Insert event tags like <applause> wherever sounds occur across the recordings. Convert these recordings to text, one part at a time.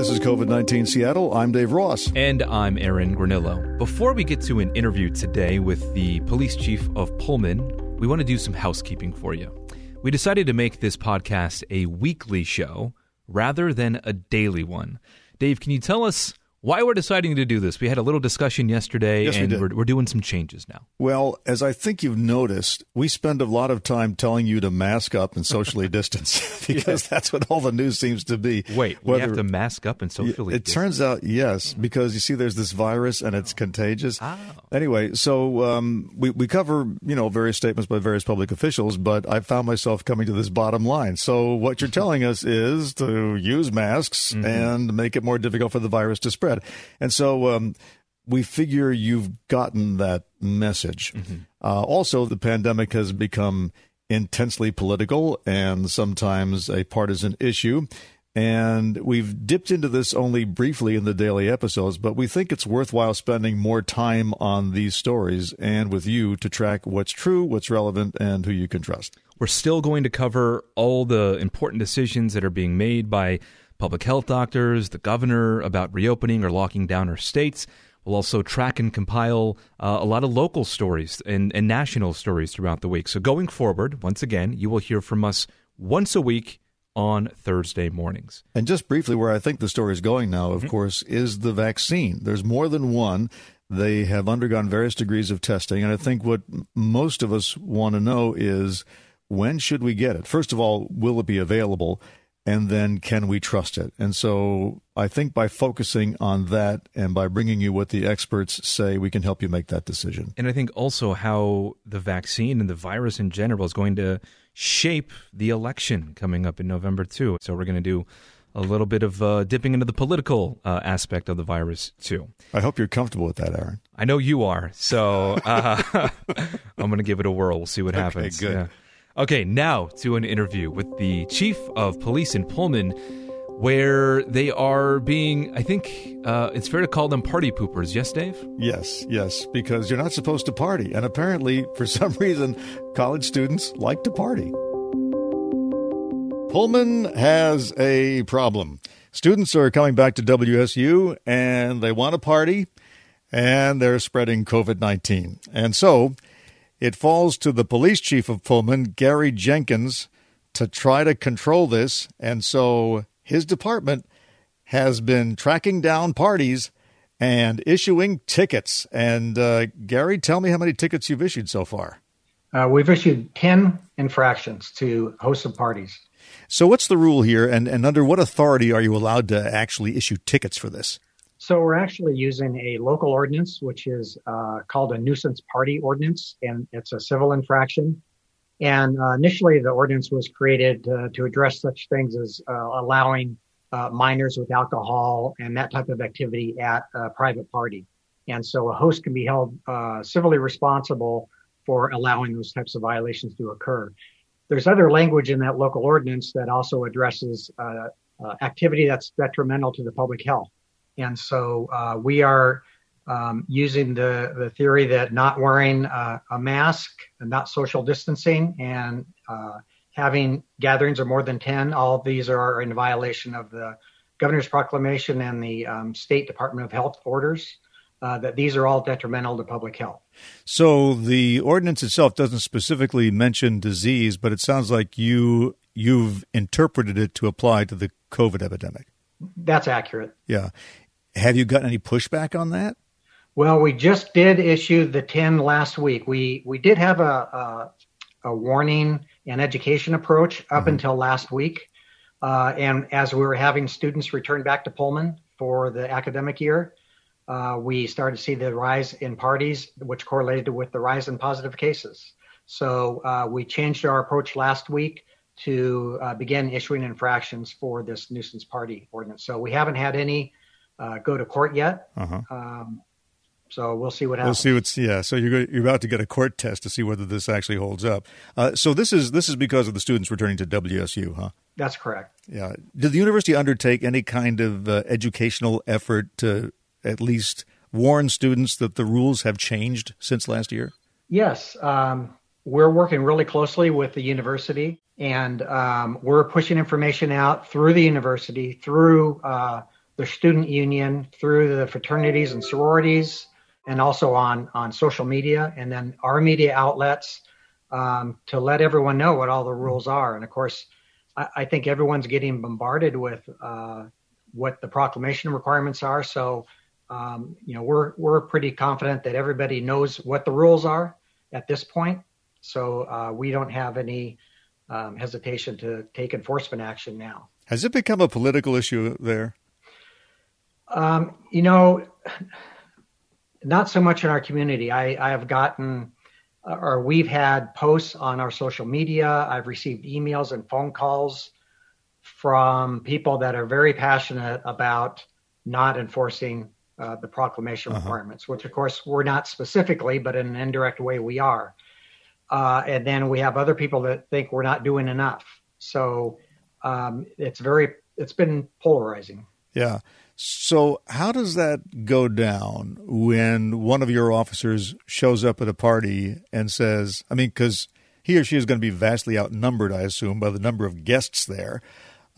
This is COVID 19 Seattle. I'm Dave Ross. And I'm Aaron Granillo. Before we get to an interview today with the police chief of Pullman, we want to do some housekeeping for you. We decided to make this podcast a weekly show rather than a daily one. Dave, can you tell us why we're deciding to do this. We had a little discussion yesterday, yes, and we we're, we're doing some changes now. Well, as I think you've noticed, we spend a lot of time telling you to mask up and socially <laughs> distance <laughs> because that's what all the news seems to be. Wait, Whether, we have to mask up and socially It distance. turns out, yes, because you see there's this virus and it's contagious. Oh. Anyway, so um, we, we cover, you know, various statements by various public officials, but I found myself coming to this bottom line. So what you're <laughs> telling us is to use masks mm-hmm. and make it more difficult for the virus to spread. And so so um, we figure you've gotten that message. Mm-hmm. Uh, also, the pandemic has become intensely political and sometimes a partisan issue. And we've dipped into this only briefly in the daily episodes, but we think it's worthwhile spending more time on these stories and with you to track what's true, what's relevant, and who you can trust. We're still going to cover all the important decisions that are being made by public health doctors, the governor about reopening or locking down our states. We'll also track and compile uh, a lot of local stories and, and national stories throughout the week. So, going forward, once again, you will hear from us once a week on Thursday mornings. And just briefly, where I think the story is going now, of mm-hmm. course, is the vaccine. There's more than one. They have undergone various degrees of testing. And I think what most of us want to know is when should we get it? First of all, will it be available? And then can we trust it? And so I think by focusing on that and by bringing you what the experts say, we can help you make that decision. And I think also how the vaccine and the virus in general is going to shape the election coming up in November, too. So we're going to do a little bit of uh, dipping into the political uh, aspect of the virus too. I hope you're comfortable with that, Aaron. I know you are, so <laughs> uh, <laughs> I'm going to give it a whirl. We'll see what okay, happens. Good. Yeah. Okay, now to an interview with the chief of police in Pullman, where they are being, I think uh, it's fair to call them party poopers. Yes, Dave? Yes, yes, because you're not supposed to party. And apparently, for <laughs> some reason, college students like to party. Pullman has a problem. Students are coming back to WSU and they want to party and they're spreading COVID 19. And so, it falls to the police chief of Pullman, Gary Jenkins, to try to control this. And so his department has been tracking down parties and issuing tickets. And uh, Gary, tell me how many tickets you've issued so far. Uh, we've issued 10 infractions to hosts of parties. So, what's the rule here, and, and under what authority are you allowed to actually issue tickets for this? So we're actually using a local ordinance, which is uh, called a nuisance party ordinance, and it's a civil infraction. And uh, initially, the ordinance was created uh, to address such things as uh, allowing uh, minors with alcohol and that type of activity at a private party. And so a host can be held uh, civilly responsible for allowing those types of violations to occur. There's other language in that local ordinance that also addresses activity that's detrimental to the public health. And so uh, we are um, using the, the theory that not wearing uh, a mask and not social distancing and uh, having gatherings of more than 10, all of these are in violation of the governor's proclamation and the um, State Department of Health orders. Uh, that these are all detrimental to public health. So the ordinance itself doesn't specifically mention disease, but it sounds like you you've interpreted it to apply to the COVID epidemic. That's accurate. Yeah. Have you gotten any pushback on that? Well, we just did issue the 10 last week. We we did have a a, a warning and education approach up mm-hmm. until last week. Uh, and as we were having students return back to Pullman for the academic year, uh, we started to see the rise in parties, which correlated with the rise in positive cases. So uh, we changed our approach last week to uh, begin issuing infractions for this nuisance party ordinance. So we haven't had any uh, go to court yet. Uh-huh. Um, so we'll see what happens. We'll see what's yeah. So you're you're about to get a court test to see whether this actually holds up. Uh, so this is this is because of the students returning to WSU, huh? That's correct. Yeah. Did the university undertake any kind of uh, educational effort to at least warn students that the rules have changed since last year? Yes. Um, we're working really closely with the university, and um, we're pushing information out through the university, through uh, the student union, through the fraternities and sororities, and also on on social media, and then our media outlets um, to let everyone know what all the rules are. And of course, I, I think everyone's getting bombarded with uh, what the proclamation requirements are. So, um, you know, we're we're pretty confident that everybody knows what the rules are at this point. So uh, we don't have any um, hesitation to take enforcement action now. Has it become a political issue there? Um, you know, not so much in our community. I, I have gotten, uh, or we've had posts on our social media. I've received emails and phone calls from people that are very passionate about not enforcing uh, the proclamation uh-huh. requirements, which of course we're not specifically, but in an indirect way we are. Uh, and then we have other people that think we're not doing enough. So um, it's very, it's been polarizing. Yeah. So, how does that go down when one of your officers shows up at a party and says, I mean, because he or she is going to be vastly outnumbered, I assume, by the number of guests there.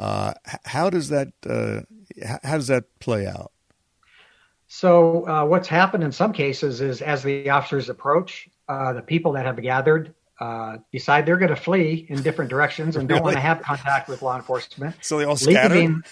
Uh, how does that uh, how does that play out? So, uh, what's happened in some cases is as the officers approach, uh, the people that have gathered uh, decide they're going to flee in different directions and really? don't want to have contact with law enforcement. So they all scatter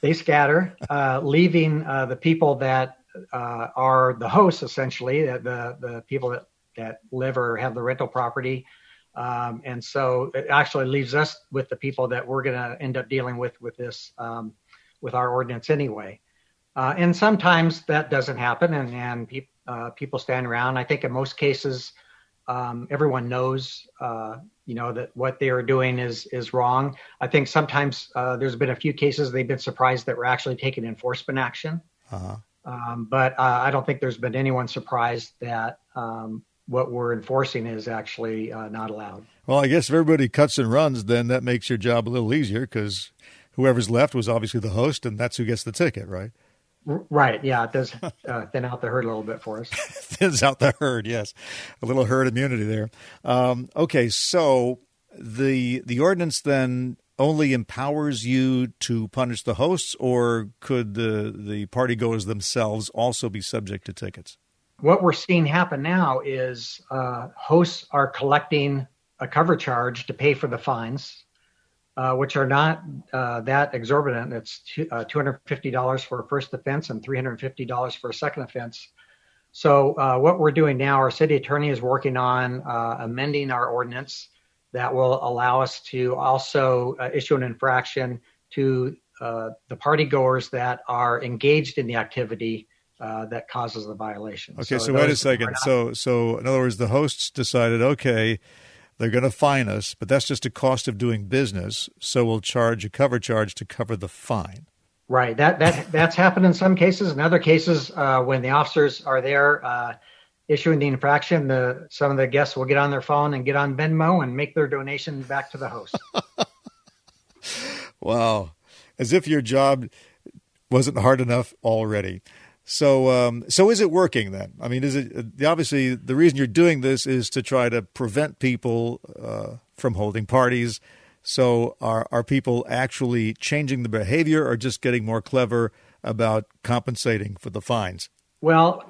they scatter, uh, leaving uh, the people that uh, are the hosts, essentially, the the people that that live or have the rental property. Um, and so it actually leaves us with the people that we're going to end up dealing with with this um, with our ordinance anyway. Uh, and sometimes that doesn't happen, and and pe- uh, people stand around. I think in most cases, um, everyone knows uh, you know that what they are doing is is wrong. I think sometimes uh, there's been a few cases they've been surprised that we're actually taking enforcement action. Uh-huh. Um, but uh, I don't think there's been anyone surprised that um, what we're enforcing is actually uh, not allowed. Well, I guess if everybody cuts and runs, then that makes your job a little easier because whoever's left was obviously the host, and that's who gets the ticket, right? Right. Yeah, it does uh, thin out the herd a little bit for us. <laughs> Thins out the herd. Yes, a little herd immunity there. Um, okay, so the the ordinance then only empowers you to punish the hosts, or could the the party goers themselves also be subject to tickets? What we're seeing happen now is uh, hosts are collecting a cover charge to pay for the fines uh, which are not uh, that exorbitant. It's two, uh, $250 for a first offense and $350 for a second offense. So uh, what we're doing now, our city attorney is working on uh, amending our ordinance that will allow us to also uh, issue an infraction to the party goers that are engaged in the activity that causes the violation. Okay, so, so wait a second. So, so in other words, the hosts decided, okay, they're going to fine us, but that's just a cost of doing business. So we'll charge a cover charge to cover the fine. Right. That that that's happened in some cases. In other cases, uh, when the officers are there uh, issuing the infraction, the some of the guests will get on their phone and get on Venmo and make their donation back to the host. <laughs> wow, as if your job wasn't hard enough already. So, um, so is it working then? I mean, is it obviously the reason you're doing this is to try to prevent people uh, from holding parties? So, are are people actually changing the behavior, or just getting more clever about compensating for the fines? Well,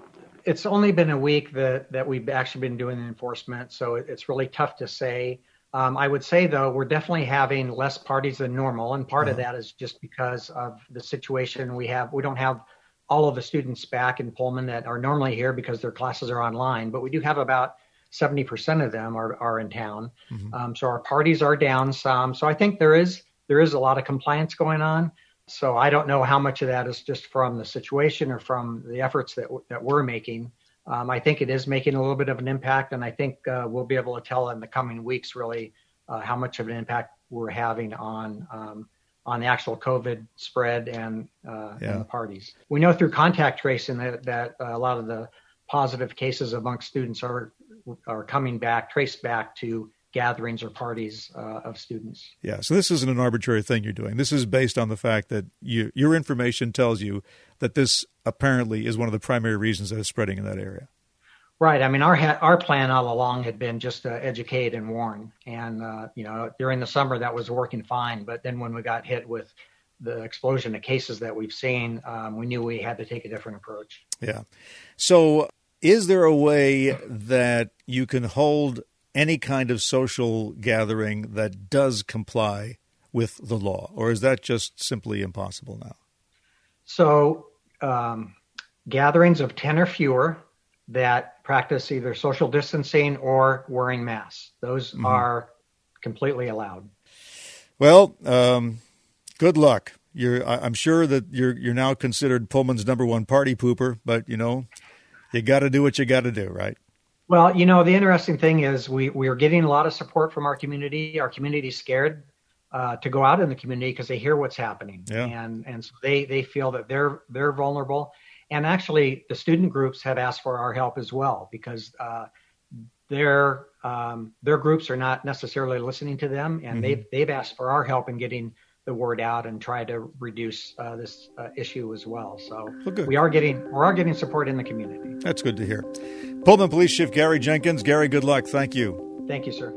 it's only been a week that that we've actually been doing enforcement, so it's really tough to say. Um, I would say though we're definitely having less parties than normal, and part uh-huh. of that is just because of the situation we have. We don't have all of the students back in Pullman that are normally here because their classes are online, but we do have about 70% of them are, are in town. Mm-hmm. Um, so our parties are down some. So I think there is there is a lot of compliance going on. So I don't know how much of that is just from the situation or from the efforts that that we're making. Um, I think it is making a little bit of an impact, and I think uh, we'll be able to tell in the coming weeks really uh, how much of an impact we're having on um, on the actual COVID spread and, uh, yeah. and the parties. We know through contact tracing that, that uh, a lot of the positive cases amongst students are are coming back, traced back to gatherings or parties uh, of students. Yeah, so this isn't an arbitrary thing you're doing. This is based on the fact that you, your information tells you that this apparently is one of the primary reasons that it's spreading in that area. Right. I mean, our ha- our plan all along had been just to educate and warn, and uh, you know, during the summer that was working fine. But then when we got hit with the explosion of cases that we've seen, um, we knew we had to take a different approach. Yeah. So, is there a way that you can hold any kind of social gathering that does comply with the law, or is that just simply impossible now? So, um, gatherings of 10 or fewer that practice either social distancing or wearing masks, those mm-hmm. are completely allowed. Well, um, good luck. You're, I'm sure that you're you're now considered Pullman's number one party pooper, but you know, you got to do what you got to do, right? Well, you know, the interesting thing is we we are getting a lot of support from our community. Our community's scared uh, to go out in the community because they hear what's happening, yeah. and and so they they feel that they're they're vulnerable. And actually, the student groups have asked for our help as well because uh, their um, their groups are not necessarily listening to them, and mm-hmm. they've they've asked for our help in getting the word out and try to reduce uh, this uh, issue as well. So well, we are getting we are getting support in the community. That's good to hear. Pullman Police Chief Gary Jenkins. Gary, good luck. Thank you. Thank you, sir.